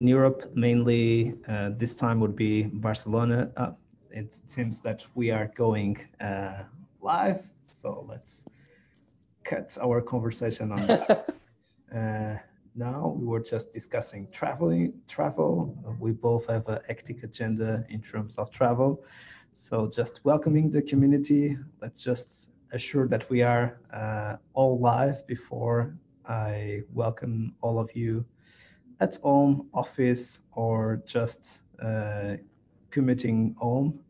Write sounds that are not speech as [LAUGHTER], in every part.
in Europe, mainly uh, this time would be Barcelona. Uh, it seems that we are going uh, live, so let's cut our conversation on that. [LAUGHS] Uh, now we were just discussing traveling, travel. We both have a hectic agenda in terms of travel. So just welcoming the community. Let's just assure that we are uh, all live before I welcome all of you at home, office, or just uh, home.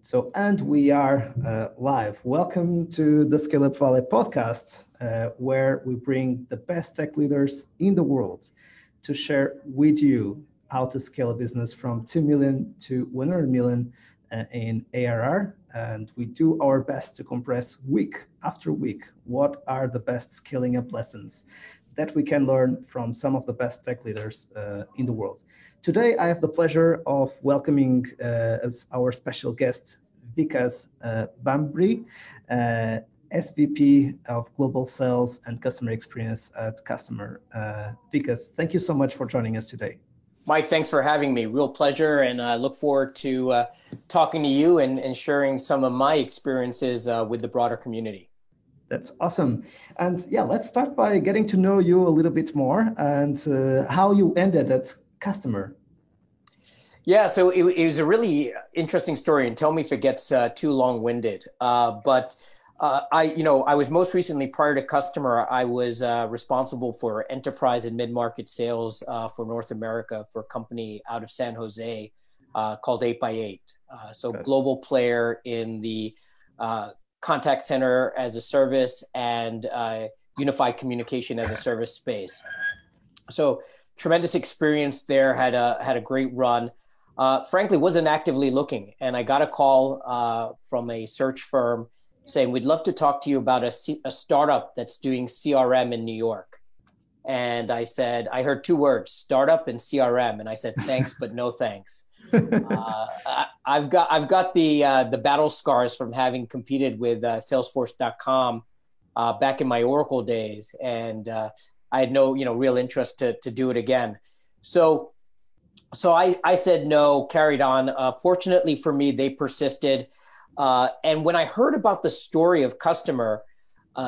So, and we are uh, live. Welcome to the Scale Up Valley podcast, uh, where we bring the best tech leaders in the world to share with you how to scale a business from 2 million to 100 million uh, in ARR. And we do our best to compress week after week what are the best scaling up lessons that we can learn from some of the best tech leaders uh, in the world. Today, I have the pleasure of welcoming uh, as our special guest Vikas uh, Bhambri, uh, SVP of Global Sales and Customer Experience at Kustomer. Vikas, thank you so much for joining us today. Mike, thanks for having me. Real pleasure, and I look forward to uh, talking to you and, and, sharing some of my experiences uh, with the broader community. That's awesome. And yeah, let's start by getting to know you a little bit more and uh, how you ended at Kustomer. Yeah, so it, it, was a really interesting story, and tell me if it gets uh, too long-winded. Uh, but uh, I, you know, I was most recently prior to Kustomer, I was uh, responsible for enterprise and mid-market sales uh, for North America for a company out of San Jose uh, called Eight by Eight. so okay. global player in the contact center as a service and uh, unified communication as a service space. So tremendous experience there. Had a had a great run. Uh, frankly, wasn't actively looking, and I got a call uh, from a search firm saying we'd love to talk to you about a, C- a startup that's doing CRM in New York. And I said, I heard two words, startup and CRM, and I said thanks, but no thanks uh, I, have got I've got the uh, the battle scars from having competed with uh, Salesforce.com uh, back in my Oracle days, and uh, I had no you know real interest to to do it again. So so I I said no, carried on. Uh, fortunately for me, they persisted, and when I heard about the story of Kustomer,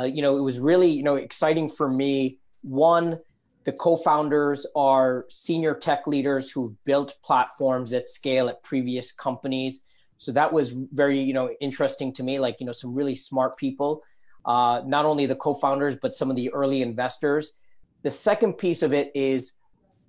you know, it was really you know exciting for me. One the co-founders are senior tech leaders who've built platforms at scale at previous companies. So that was very, you know, interesting to me. Like, you know, some really smart people. Uh, not only the co-founders, but some of the early investors. The second piece of it is,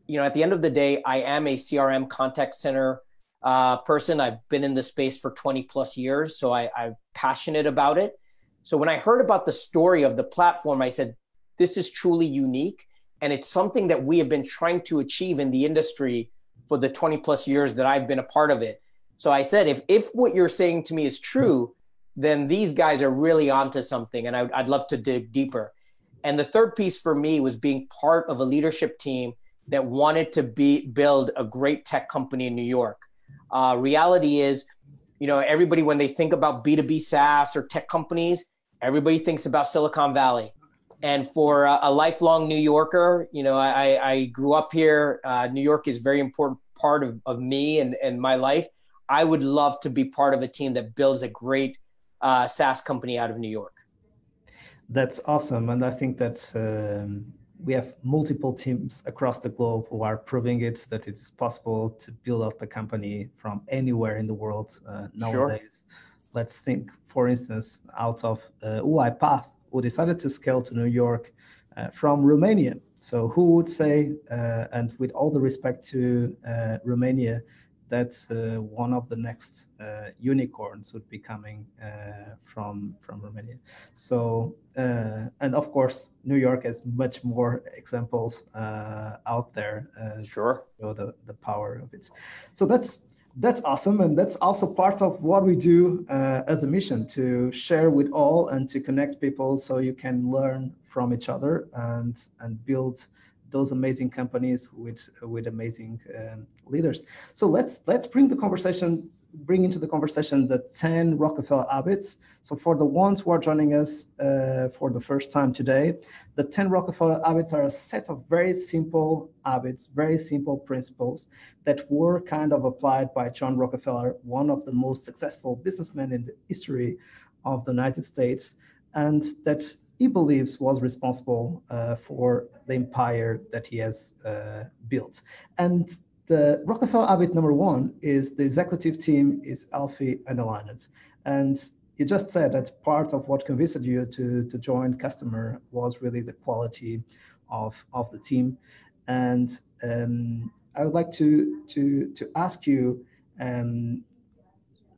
you know, at the end of the day, I am a CRM contact center uh, person. I've been in the space for 20 plus years, so I, I'm passionate about it. So when I heard about the story of the platform, I said, this is truly unique and it's something that we have been trying to achieve in the industry for the 20 plus years that I've been a part of it. So I said, if, if what you're saying to me is true, then these guys are really onto something. And I, I'd love to dig deeper. And the third piece for me was being part of a leadership team that wanted to be build a great tech company in New York. Uh, reality is, you know, everybody when they think about B2B SaaS or tech companies, everybody thinks about Silicon Valley. And for a, a lifelong New Yorker, you know, I, I grew up here. Uh, New York is a very important part of, of me and, and my life. I would love to be part of a team that builds a great uh, SaaS company out of New York. That's awesome. And I think that um, we have multiple teams across the globe who are proving it that it is possible to build up a company from anywhere in the world uh, nowadays. Sure. Let's think, for instance, out of uh, UiPath who decided to scale to New York uh, from Romania. So who would say, uh, and with all the respect to uh, Romania, that uh, one of the next uh, unicorns would be coming uh, from from Romania. So and of course, New York has much more examples out there. sure. Show the the power of it. So that's that's awesome and that's also part of what we do uh, as a mission to share with all and to connect people so you can learn from each other and and build those amazing companies with with amazing um, leaders. So let's let's bring the conversation bring into the conversation the 10 Rockefeller habits. So for the ones who are joining us uh, for the first time today, the 10 Rockefeller habits are a set of very simple habits, very simple principles that were kind of applied by John Rockefeller, one of the most successful businessmen in the history of the United States, and that he believes was responsible uh, for the empire that he has uh, built. And the Rockefeller habit number one is the executive team is healthy and aligned. And you just said that part of what convinced you to, to join Kustomer was really the quality of, of the team. And um, I would like to, to, to ask you um,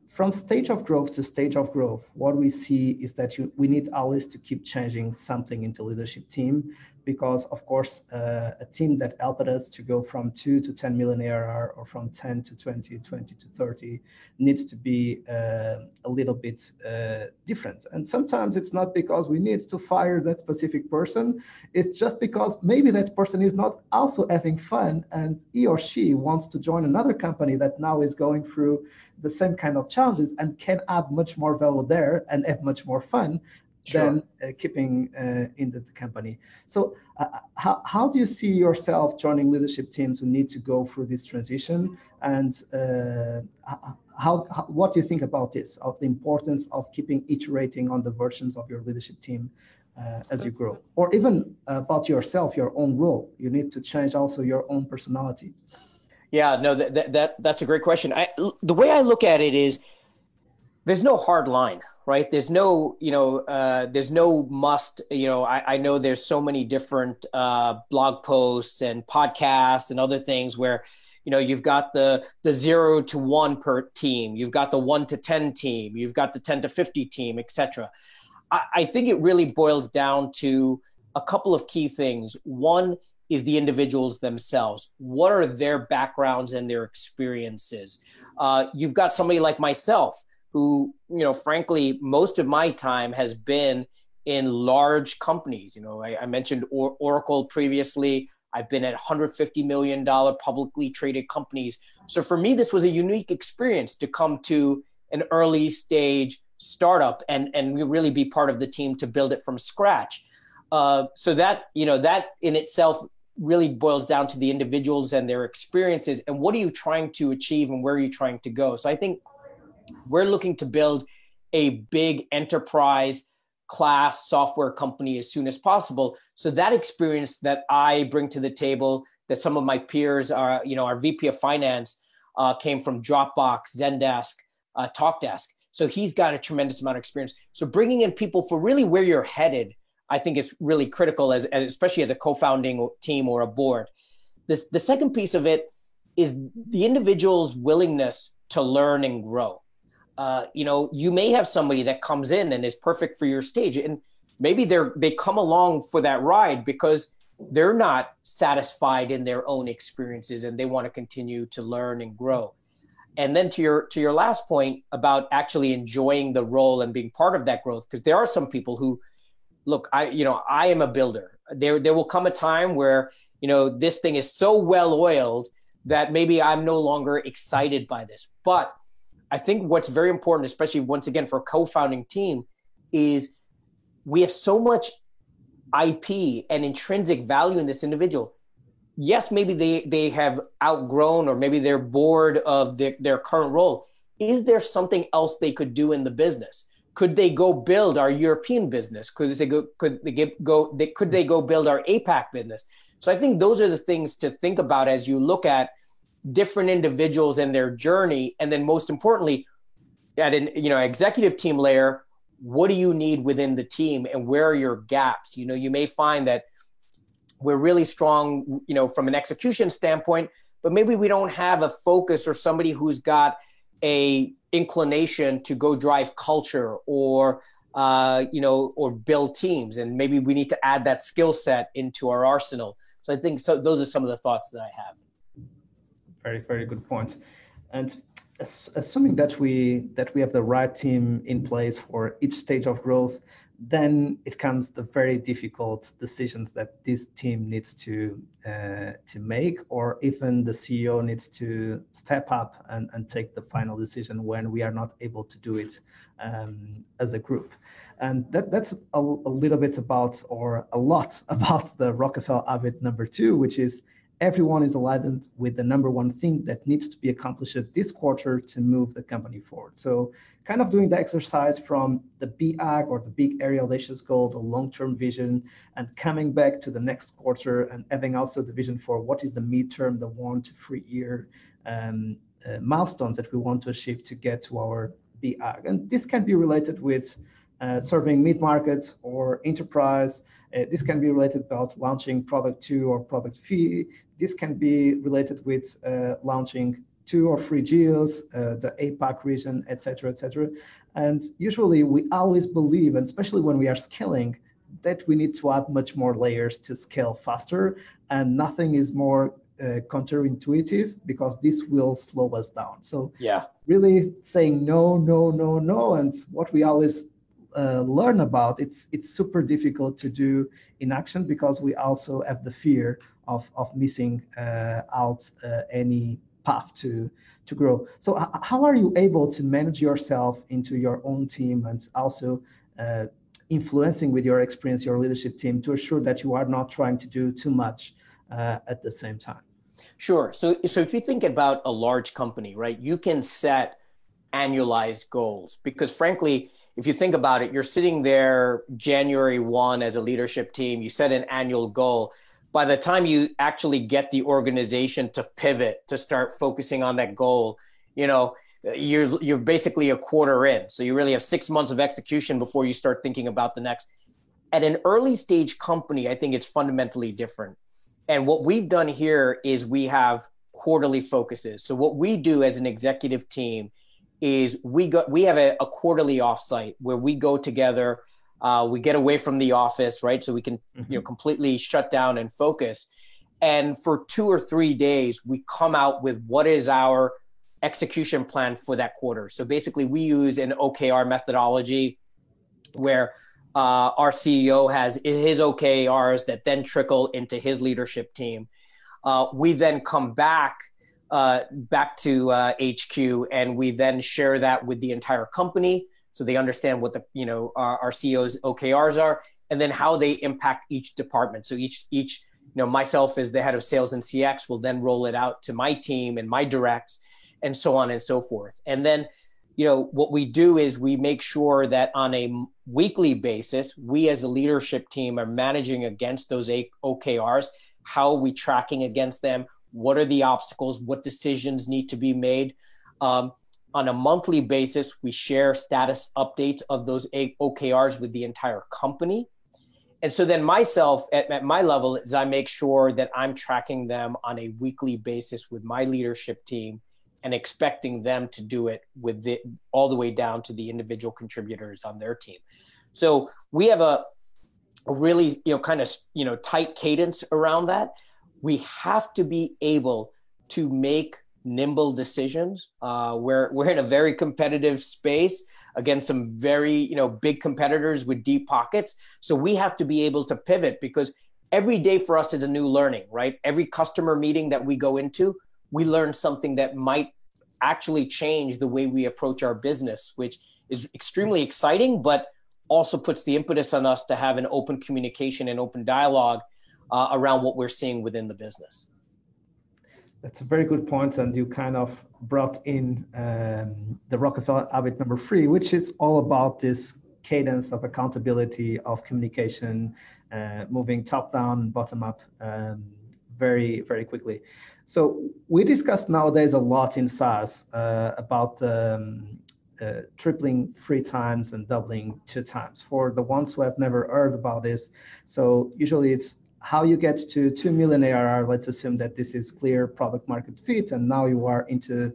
from stage of growth to stage of growth, what we see is that you, we need always to keep changing something into leadership team because of course uh, a team that helped us to go from 2 to 10 million ARR or from 10 to 20 20 to 30 needs to be uh, a little bit uh, different. And sometimes it's not because we need to fire that specific person. It's just because maybe that person is not also having fun and he or she wants to join another company that now is going through the same kind of challenges and can add much more value there and have much more fun sure. than uh, keeping uh, in the, company. So, uh, how, how do you see yourself joining leadership teams who need to go through this transition? And uh, how, how, what do you think about this, of the importance of keeping iterating on the versions of your leadership team uh, as you grow? Or even about yourself, your own role. You need to change also your own personality. Yeah, no, that, that, that that's a great question. I, the way I look at it is there's no hard line right? There's no you know uh, there's no must you know I, I know there's so many different uh, blog posts and podcasts and other things where you know you've got the the zero to one per team you've got the one to ten team you've got the 10 to 50 team etc I, I think it really boils down to a couple of key things. One is the individuals themselves. What are their backgrounds and their experiences? Uh, you've got somebody like myself who, you know, frankly, most of my time has been in large companies. You know, I, I mentioned or- Oracle previously. I've been at $150 million publicly traded companies. So for me, this was a unique experience to come to an early stage startup and, and really be part of the team to build it from scratch. Uh, so that, you know, that in itself really boils down to the individuals and their experiences and what are you trying to achieve and where are you trying to go. So I think we're looking to build a big enterprise class software company as soon as possible. So that experience that I bring to the table, that some of my peers are, you know, our VP of finance uh, came from Dropbox, Zendesk, uh, TalkDesk. So he's got a tremendous amount of experience. So bringing in people for really where you're headed, I think is really critical, as, as especially as a co-founding team or a board. This, the second piece of it is the individual's willingness to learn and grow uh, you know, you may have somebody that comes in and is perfect for your stage, and maybe they're they come along for that ride because they're not satisfied in their own experiences and they want to continue to learn and grow. And then to your to your last point about actually enjoying the role and being part of that growth, because there are some people who look, I you know, I am a builder. There there will come a time where you know this thing is so well oiled that maybe I'm no longer excited by this. But I think what's very important, especially once again for a co-founding team, is we have so much IP and intrinsic value in this individual. Yes, maybe they they have outgrown or maybe they're bored of the, their current role. Is there something else they could do in the business? Could they go build our European business? Could they go? Could they get, go? They, could they go build our APAC business? So I think those are the things to think about as you look at different individuals and their journey. And then most importantly at an you know executive team layer what do you need within the team and where are your gaps? You know you may find that we're really strong you know from an execution standpoint but maybe we don't have a focus or somebody who's got a inclination to go drive culture or uh, you know or build teams. And maybe we need to add that skill set into our arsenal. So i think so those are some of the thoughts that i have very very good point. and assuming that we that we have the right team in place for each stage of growth then it comes the very difficult decisions that this team needs to uh, to make, or even the CEO needs to step up and, and take the final decision when we are not able to do it um, as a group. And that, that's a, a little bit about, or a lot [LAUGHS] about the Rockefeller habit number two, which is everyone is aligned with the number one thing that needs to be accomplished this quarter to move the company forward. So kind of doing the exercise from the BHAG or the big hairy audacious goal, the long-term vision, and coming back to the next quarter and having also the vision for what is the midterm, the one to three year um, uh, milestones that we want to achieve to get to our BHAG. And this can be related with serving mid-market or enterprise. Uh, this can be related about launching product two or product three. This can be related with uh, launching two or three geos, uh, the APAC region, etc., etc. And usually we always believe, and especially when we are scaling, that we need to add much more layers to scale faster. And nothing is more uh, counterintuitive because this will slow us down. So yeah, really saying no, no, no, no, and what we always uh, learn about, it's it's super difficult to do in action because we also have the fear of of missing uh, out uh, any path to to grow. So how are you able to manage yourself into your own team and also uh, influencing with your experience your leadership team to assure that you are not trying to do too much uh, at the same time? Sure. So so if you think about a large company, right, you can set annualized goals. Because frankly if you think about it you're sitting there january 1 as a leadership team you set an annual goal. By the time you actually get the organization to pivot to start focusing on that goal you know you're you're basically a quarter in. So you really have 6 months of execution before you start thinking about the next. At an early stage company i think it's fundamentally different. And what we've done here is we have quarterly focuses. So what we do as an executive team is we go we have a, a quarterly offsite where we go together uh, we get away from the office right? So we can mm-hmm. you know completely shut down and focus. And for two or three days we come out with what is our execution plan for that quarter. So basically we use an okr methodology where uh, our ceo has his okrs that then trickle into his leadership team. Uh, we then come back uh, back to uh, HQ, and we then share that with the entire company, so they understand what the you know our, our CEOs OKRs are, and then how they impact each department. So each each you know myself as the head of sales and CX will then roll it out to my team and my directs, and so on and so forth. And then you know what we do is we make sure that on a weekly basis, we as a leadership team are managing against those OKRs. How are we tracking against them? What are the obstacles what decisions need to be made. Um, on a monthly basis we share status updates of those okrs with the entire company. And so then myself at, at, my level is i make sure that i'm tracking them on a weekly basis with my leadership team and expecting them to do it with the, all the way down to the individual contributors on their team. So we have a, a really you know kind of you know tight cadence around that we have to be able to make nimble decisions. Uh, we're we're in a very competitive space against some very you know big competitors with deep pockets. So we have to be able to pivot because every day for us is a new learning. Right? Every customer meeting that we go into, we learn something that might actually change the way we approach our business, which is extremely exciting, but also puts the impetus on us to have an open communication and open dialogue uh, around what we're seeing within the business. That's a very good point, and you kind of brought in um, the Rockefeller habit number three, which is all about this cadence of accountability, of communication, uh, moving top down, bottom up, um, very very quickly. So we discussed nowadays a lot in SaaS uh, about um, uh, tripling three times and doubling two times. For the ones who have never heard about this, so usually it's how you get to 2 million ARR, let's assume that this is clear product market fit, and now you are into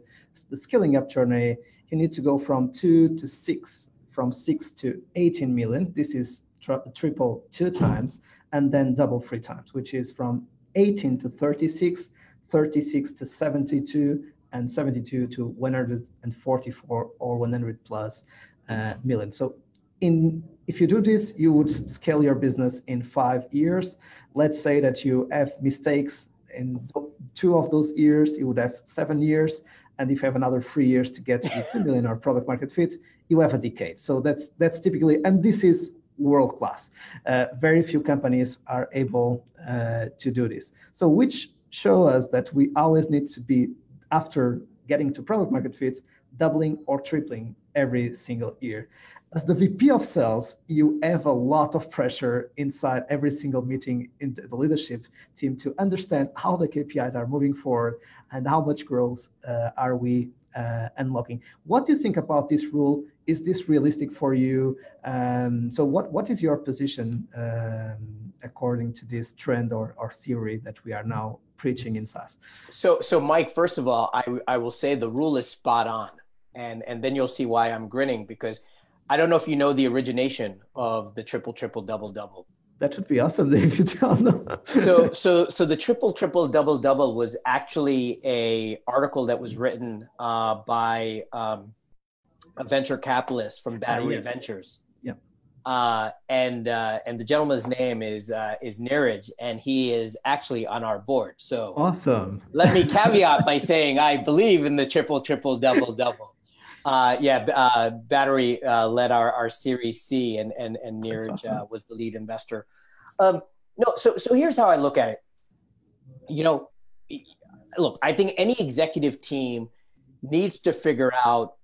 the scaling up journey, you need to go from 2 to 6, from 6 to 18 million. This is tri- triple two times, and then double three times, which is from 18 to 36, 36 to 72, and 72 to 144 or 100 plus uh, million. So in if you do this, you would scale your business in five years. Let's say that you have mistakes in two of those years, you would have seven years. And if you have another three years to get to 2 million or product market fit, you have a decade. So that's that's typically, and this is world class. Uh, very few companies are able uh, to do this. So which show us that we always need to be after getting to product market fit, doubling or tripling every single year as the VP of sales, you have a lot of pressure inside every single meeting in the leadership team to understand how the KPIs are moving forward and how much growth uh, are we uh, unlocking. What do you think about this rule? Is this realistic for you? Um, so, what, what is your position um, according to this trend or, or theory that we are now preaching in SaaS? So, so Mike, first of all, I, I will say the rule is spot on, and and then you'll see why I'm grinning because I don't know if you know the origination of the triple triple double double. That would be awesome if you tell them. so so so the triple triple double double was actually a article that was written uh, by um, a venture capitalist from Battery yes. Ventures. Yeah. Uh, and uh, and the gentleman's name is uh, is Neeraj, and he is actually on our board. So awesome! Let me caveat by saying I believe in the triple triple double double. Uh, yeah, uh, Battery uh, led our, our Series C, and and and Neeraj awesome. Uh, was the lead investor. Um, no, so so here's how I look at it. You know, look, I think any executive team needs to figure out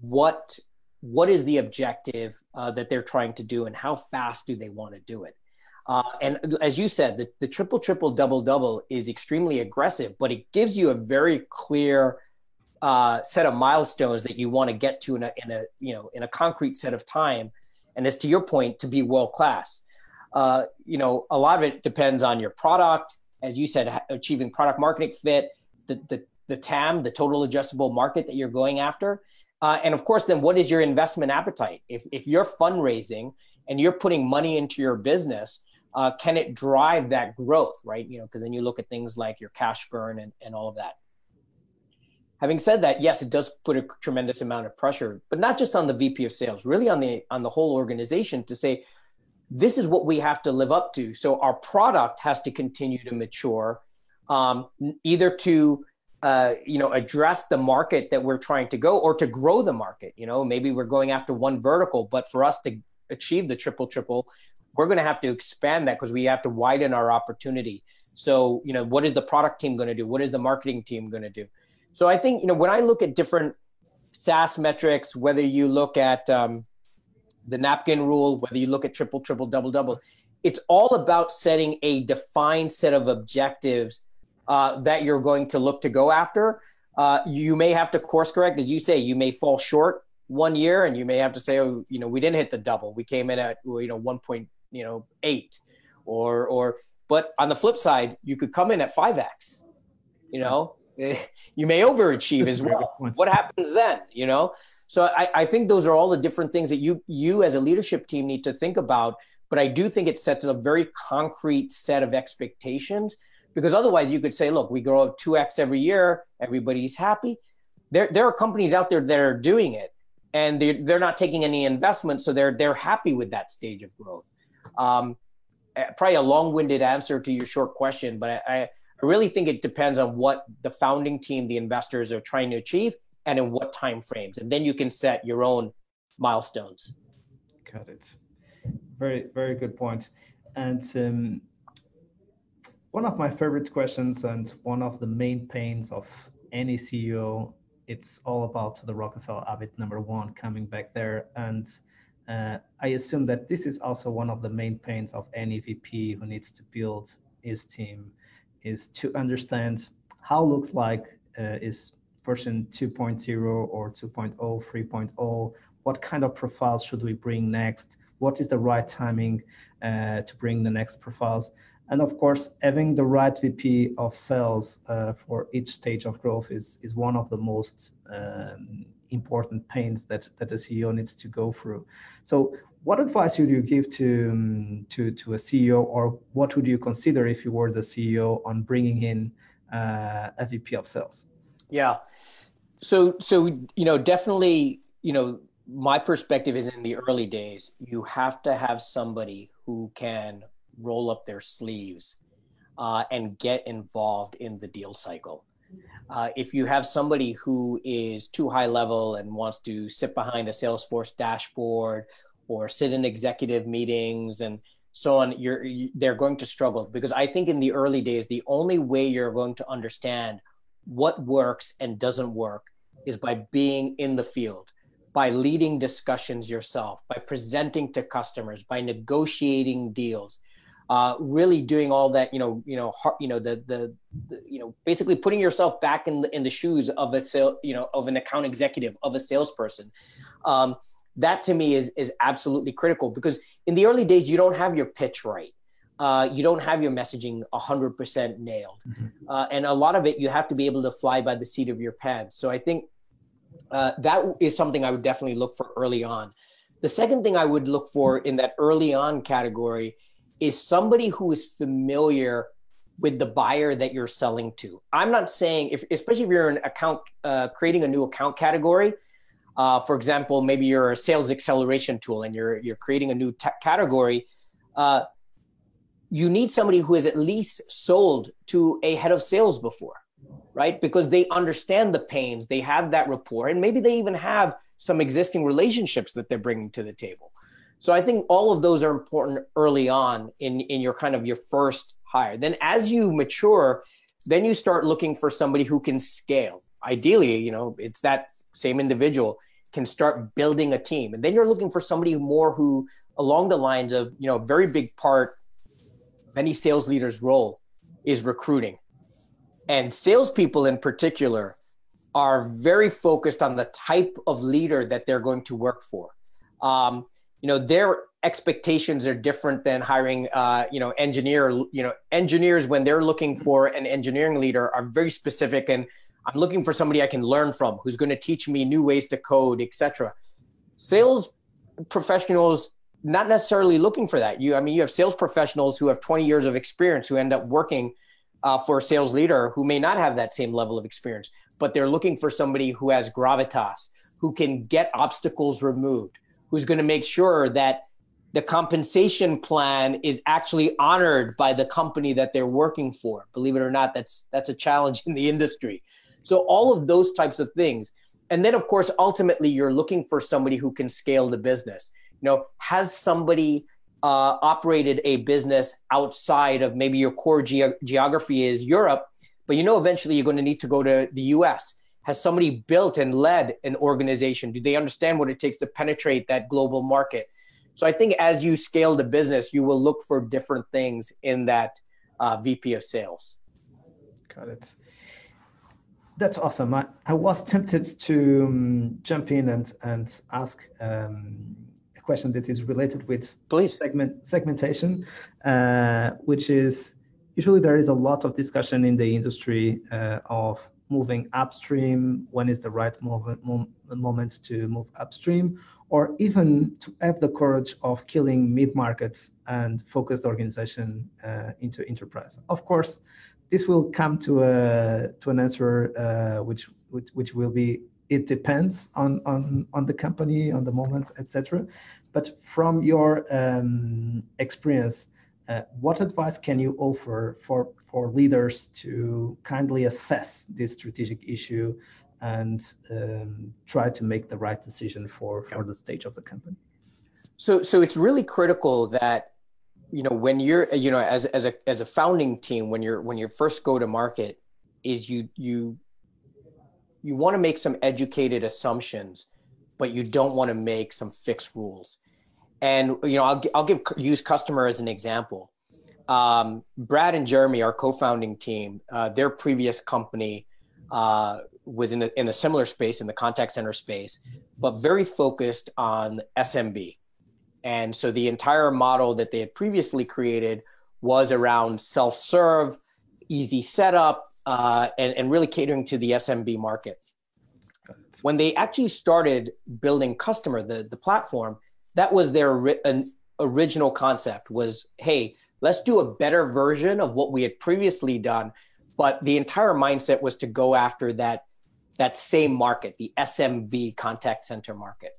what what is the objective uh, that they're trying to do, and how fast do they want to do it. Uh, and as you said, the, the triple triple double double is extremely aggressive, but it gives you a very clear uh, set of milestones that you want to get to in a, in a you know in a concrete set of time and as to your point to be world class uh, you know a lot of it depends on your product as you said achieving product marketing fit the, the, the tam the total addressable market that you're going after. Uh, and of course then what is your investment appetite? If, if you're fundraising and you're putting money into your business uh, can it drive that growth right? You know because then you look at things like your cash burn and, and all of that having said that yes it does put a tremendous amount of pressure but not just on the vp of sales really on the on the whole organization to say this is what we have to live up to. So our product has to continue to mature um, either to uh, you know address the market that we're trying to go or to grow the market you know maybe we're going after one vertical but for us to achieve the triple triple we're going to have to expand that because we have to widen our opportunity. So you know what is the product team going to do? What is the marketing team going to do so I think, you know, when I look at different SaaS metrics, whether you look at um, the napkin rule, whether you look at triple, triple, double, double, it's all about setting a defined set of objectives uh, that you're going to look to go after. Uh, you may have to course correct, as you say, you may fall short one year, and you may have to say, oh, you know, we didn't hit the double. We came in at you know one point you know eight, or or. But on the flip side, you could come in at five x. You know, [LAUGHS] you may overachieve That's as well. What happens then? You know, so I, I think those are all the different things that you you as a leadership team need to think about. But I do think it sets a very concrete set of expectations because otherwise you could say, look, we grow up two x every year, everybody's happy. There there are companies out there that are doing it, and they're they're not taking any investment, so they're they're happy with that stage of growth. Um, eh, probably a long-winded answer to your short question, but I, I I really think it depends on what the founding team, the investors are trying to achieve and in what time frames. And then you can set your own milestones. Got it. Very, very good point. And um, one of my favorite questions and one of the main pains of any CEO, it's all about the Rockefeller habit number one coming back there. And uh, I assume that this is also one of the main pains of any VP who needs to build his team is to understand how looks like uh, is version 2.0 or 2.0, 3.0, what kind of profiles should we bring next, what is the right timing uh, to bring the next profiles, and of course, having the right VP of sales uh, for each stage of growth is, is one of the most um, important pains that, that a CEO needs to go through. So what advice would you give to, um, to, to a CEO or what would you consider if you were the CEO on bringing in uh, a VP of sales? Yeah. So, so, you know, definitely, you know, my perspective is in the early days, you have to have somebody who can roll up their sleeves uh, and get involved in the deal cycle. Uh, if you have somebody who is too high level and wants to sit behind a Salesforce dashboard or sit in executive meetings and so on, you're you, they're going to struggle. Because I think in the early days, the only way you're going to understand what works and doesn't work is by being in the field, by leading discussions yourself, by presenting to customers, by negotiating deals uh, really doing all that you know you know heart, you know the, the, the you know basically putting yourself back in the in the shoes of a sale you know of an account executive of a salesperson. Um, that to me is is absolutely critical because in the early days you don't have your pitch right. Uh, you don't have your messaging 100% nailed. Mm-hmm. uh, and a lot of it you have to be able to fly by the seat of your pants. So i think uh, that is something i would definitely look for early on. The second thing i would look for in that early on category is somebody who is familiar with the buyer that you're selling to. I'm not saying, if, especially if you're an account uh, creating a new account category. Uh, for example, maybe you're a sales acceleration tool and you're you're creating a new category. Uh, you need somebody who has at least sold to a head of sales before, right? Because they understand the pains, they have that rapport, and maybe they even have some existing relationships that they're bringing to the table. So I think all of those are important early on in in your kind of your first hire. Then as you mature, then you start looking for somebody who can scale. Ideally, you know, it's that same individual can start building a team. And then you're looking for somebody more who along the lines of, you know, very big part any sales leader's role is recruiting. And salespeople in particular are very focused on the type of leader that they're going to work for. Um, you know their expectations are different than hiring uh, you know engineer you know engineers when they're looking for an engineering leader are very specific and i'm looking for somebody i can learn from who's going to teach me new ways to code etc sales professionals not necessarily looking for that. You i mean you have sales professionals who have 20 years of experience who end up working uh, for a sales leader who may not have that same level of experience but they're looking for somebody who has gravitas who can get obstacles removed who's going to make sure that the compensation plan is actually honored by the company that they're working for. Believe it or not that's that's a challenge in the industry. So all of those types of things. And then of course ultimately you're looking for somebody who can scale the business. You know has somebody uh, operated a business outside of maybe your core ge- geography is europe but you know eventually you're going to need to go to the us has somebody built and led an organization? Do they understand what it takes to penetrate that global market? So I think as you scale the business, you will look for different things in that uh, VP of sales. Got it. That's awesome. I, I was tempted to um, jump in and, and ask um, a question that is related with Please. segment segmentation, uh, which is usually there is a lot of discussion in the industry uh, of moving upstream, when is the right moment, moment to move upstream, or even to have the courage of killing mid markets and focus the organization uh, into enterprise. Of course, this will come to a to an answer uh, which, which which will be it depends on on on the company, on the moment, etc. But from your um, experience, uh, what advice can you offer for, for leaders to kindly assess this strategic issue and um, try to make the right decision for, for the stage of the company? So, so it's really critical that you know when you're you know as, as a as a founding team when you're when you first go to market is you you you want to make some educated assumptions but you don't want to make some fixed rules and you know, I'll I'll give use Kustomer as an example. Um, Brad and Jeremy, our co-founding team, uh, their previous company uh, was in a, in a similar space in the contact center space, but very focused on SMB. And so the entire model that they had previously created was around self-serve, easy setup, uh, and, and really catering to the SMB market. When they actually started building Kustomer, the, the platform, that was their original concept was hey let's do a better version of what we had previously done but the entire mindset was to go after that that same market the smb contact center market.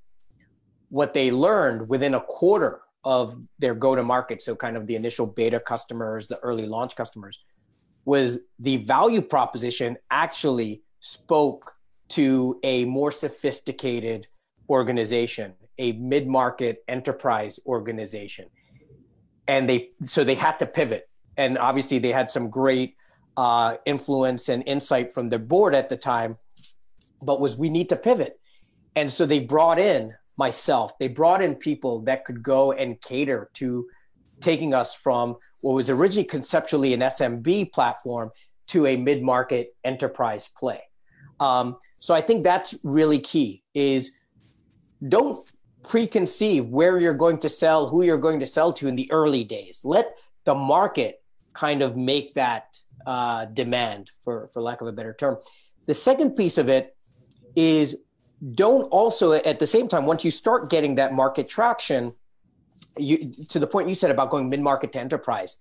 What they learned within a quarter of their go to market, so kind of the initial beta customers, the early launch customers, was the value proposition actually spoke to a more sophisticated organization, a mid market enterprise organization. And they, so they had to pivot. And obviously, they had some great uh, influence and insight from the board at the time, but was we need to pivot. And so they brought in myself, they brought in people that could go and cater to taking us from what was originally conceptually an SMB platform to a mid-market enterprise play. Um, so I think that's really key is don't preconceive where you're going to sell, who you're going to sell to in the early days. Let the market kind of make that uh, demand, for, for lack of a better term. The second piece of it is don't also, at the same time, once you start getting that market traction, you, to the point you said about going mid market to enterprise,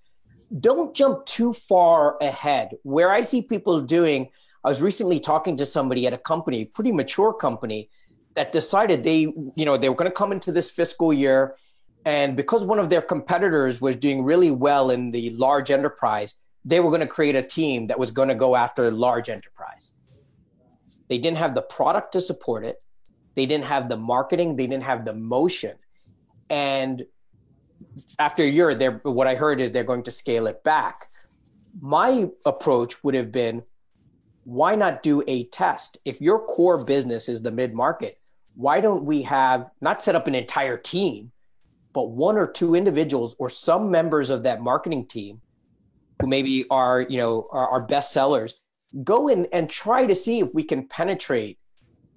don't jump too far ahead. Where I see people doing, I was recently talking to somebody at a company, pretty mature company, that decided they, you know, they were going to come into this fiscal year, and because one of their competitors was doing really well in the large enterprise, they were going to create a team that was going to go after large enterprise. They didn't have the product to support it. They didn't have the marketing. They didn't have the motion. And after a year, they're, what I heard is they're going to scale it back. My approach would have been why not do a test? If your core business is the mid market, why don't we have not set up an entire team, but one or two individuals or some members of that marketing team who maybe are, you know, are, are best sellers, go in and try to see if we can penetrate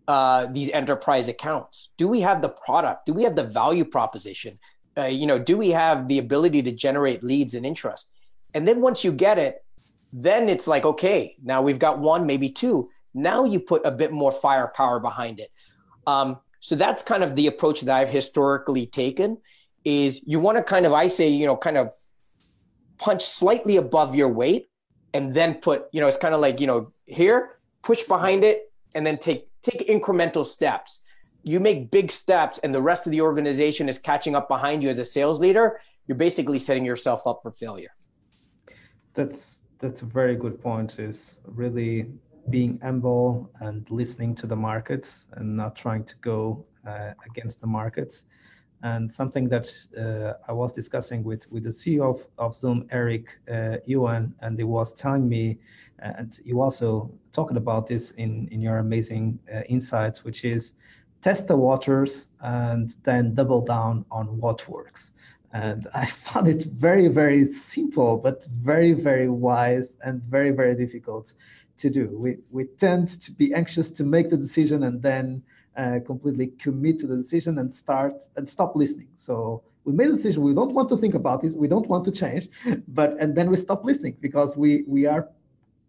uh, these enterprise accounts. Do we have the product? Do we have the value proposition? Uh, you know, do we have the ability to generate leads and interest? And then once you get it, then it's like, okay, now we've got one, maybe two. Now you put a bit more firepower behind it. Um, so that's kind of the approach that I've historically taken is you want to kind of, I say, you know, kind of punch slightly above your weight and then put, you know, it's kind of like, you know, here, push behind it and then take take incremental steps you make big steps and the rest of the organization is catching up behind you as a sales leader, you're basically setting yourself up for failure. That's that's a very good point. Is really being humble and listening to the markets and not trying to go uh, against the markets. And something that uh, I was discussing with, with the CEO of, of Zoom, Eric uh, Yuan, and he was telling me, and you also talking about this in, in your amazing uh, insights, which is test the waters and then double down on what works. And I [LAUGHS] found it very, very simple, but very, very wise and very, very difficult to do. We, we tend to be anxious to make the decision and then uh, completely commit to the decision and start and stop listening. So we made a decision. We don't want to think about this. We don't want to change, [LAUGHS] but and then we stop listening because we we are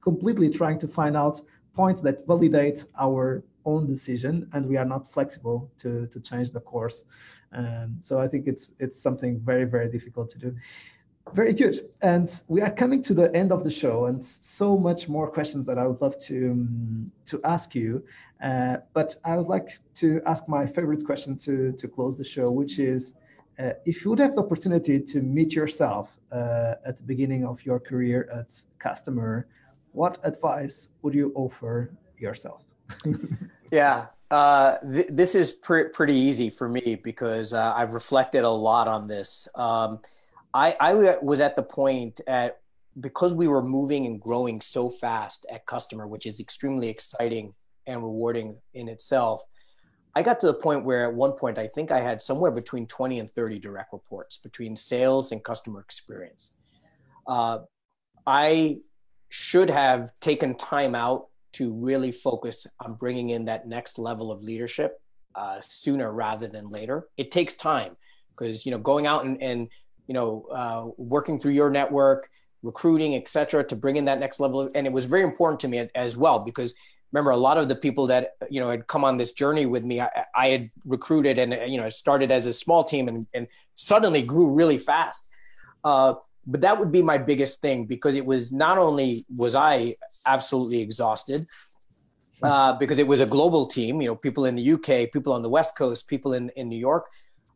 completely trying to find out points that validate our own decision and we are not flexible to to change the course um, so i think it's it's something very very difficult to do very good. And we are coming to the end of the show and so much more questions that i would love to um, to ask you. Uh, but i would like to ask my favorite question to to close the show which is uh, if you would have the opportunity to meet yourself uh, at the beginning of your career as Kustomer what advice would you offer yourself? [LAUGHS] Yeah, uh, th- this is pr- pretty easy for me because uh, I've reflected a lot on this. Um, I, I was at the point at because we were moving and growing so fast at Kustomer, which is extremely exciting and rewarding in itself. I got to the point where at one point I think I had somewhere between 20 and 30 direct reports between sales and customer experience. Uh, I should have taken time out to really focus on bringing in that next level of leadership uh, sooner rather than later. It takes time because you know going out and, and you know uh, working through your network, recruiting, etc., to bring in that next level. And it was very important to me as well because remember a lot of the people that you know had come on this journey with me, I, I had recruited and you know started as a small team and, and suddenly grew really fast. Uh, but that would be my biggest thing because it was not only was I absolutely exhausted, uh, because it was a global team, you know, people in the UK, people on the West Coast, people in, in New York,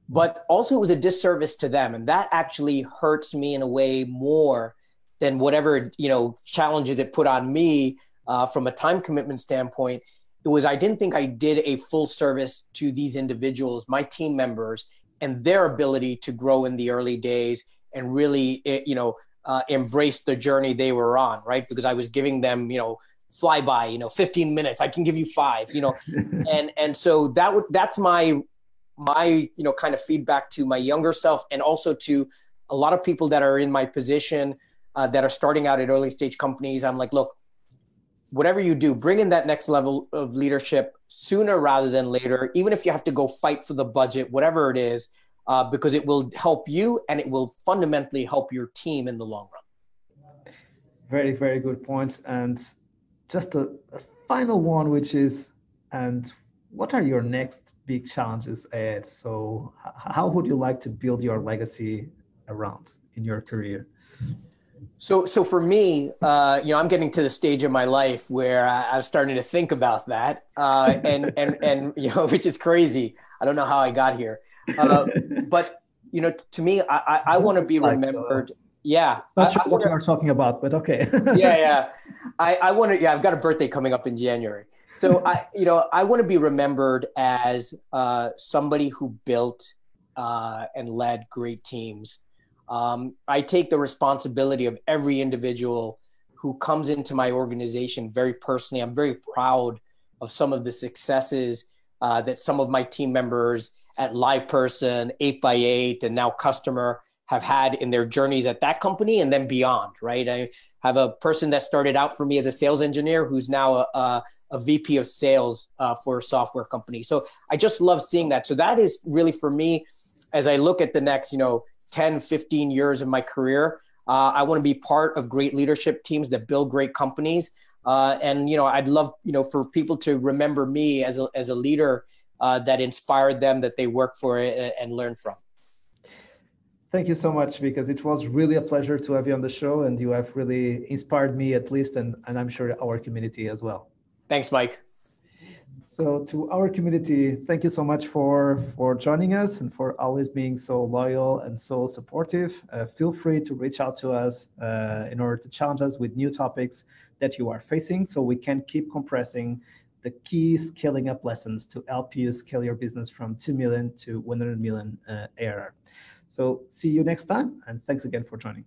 but also it was a disservice to them. And that actually hurts me in a way more than whatever, you know, challenges it put on me uh, from a time commitment standpoint. It was, I didn't think I did a full service to these individuals, my team members, and their ability to grow in the early days and really, eh, you know, uh, embrace the journey they were on, right? Because I was giving them, you know, fly by, you know, 15 minutes, I can give you five, you know, [LAUGHS] and and so that would that's my my you know kind of feedback to my younger self and also to a lot of people that are in my position uh, that are starting out at early stage companies. I'm like, look, whatever you do, bring in that next level of leadership sooner rather than later, even if you have to go fight for the budget, whatever it is uh, because it will help you and it will fundamentally help your team in the long run. Very, very good points. And just a, a final one, which is, and what are your next big challenges ahead? So, how would you like to build your legacy around in your career? So, so for me, uh, you know, I'm getting to the stage of my life where I, am starting to think about that, uh, [LAUGHS] and and and you know, [LAUGHS] which is crazy. I don't know how I got here, uh, but you know, to me, I I, I want to be remembered. Yeah, not sure I, what wanna, you are talking about, but okay. [LAUGHS] yeah, yeah. [LAUGHS] I I want to. Yeah, I've got a birthday coming up in January, so I you know I want to be remembered as uh, somebody who built uh, and led great teams um, I take the responsibility of every individual who comes into my organization very personally. I'm very proud of some of the successes uh, that some of my team members at LivePerson, 8x8, and now Kustomer have had in their journeys at that company and then beyond, right? I have a person that started out for me as a sales engineer who's now a, a, a VP of sales uh, for a software company. So I just love seeing that. So that is really for me, as I look at the next, you know, 10, 15 years of my career. Uh, I want to be part of great leadership teams that build great companies. Uh, and, you know, I'd love, you know, for people to remember me as a, as a leader uh, that inspired them, that they work for and learn from. Thank you so much because it was really a pleasure to have you on the show and you have really inspired me at least and, and I'm sure our community as well. Thanks, Mike. So to our community, thank you so much for, for joining us and for always being so loyal and so supportive. Uh, feel free to reach out to us uh, in order to challenge us with new topics that you are facing so we can keep compressing the key scaling up lessons to help you scale your business from 2 million to 100 million uh, ARR. So see you next time and thanks again for joining.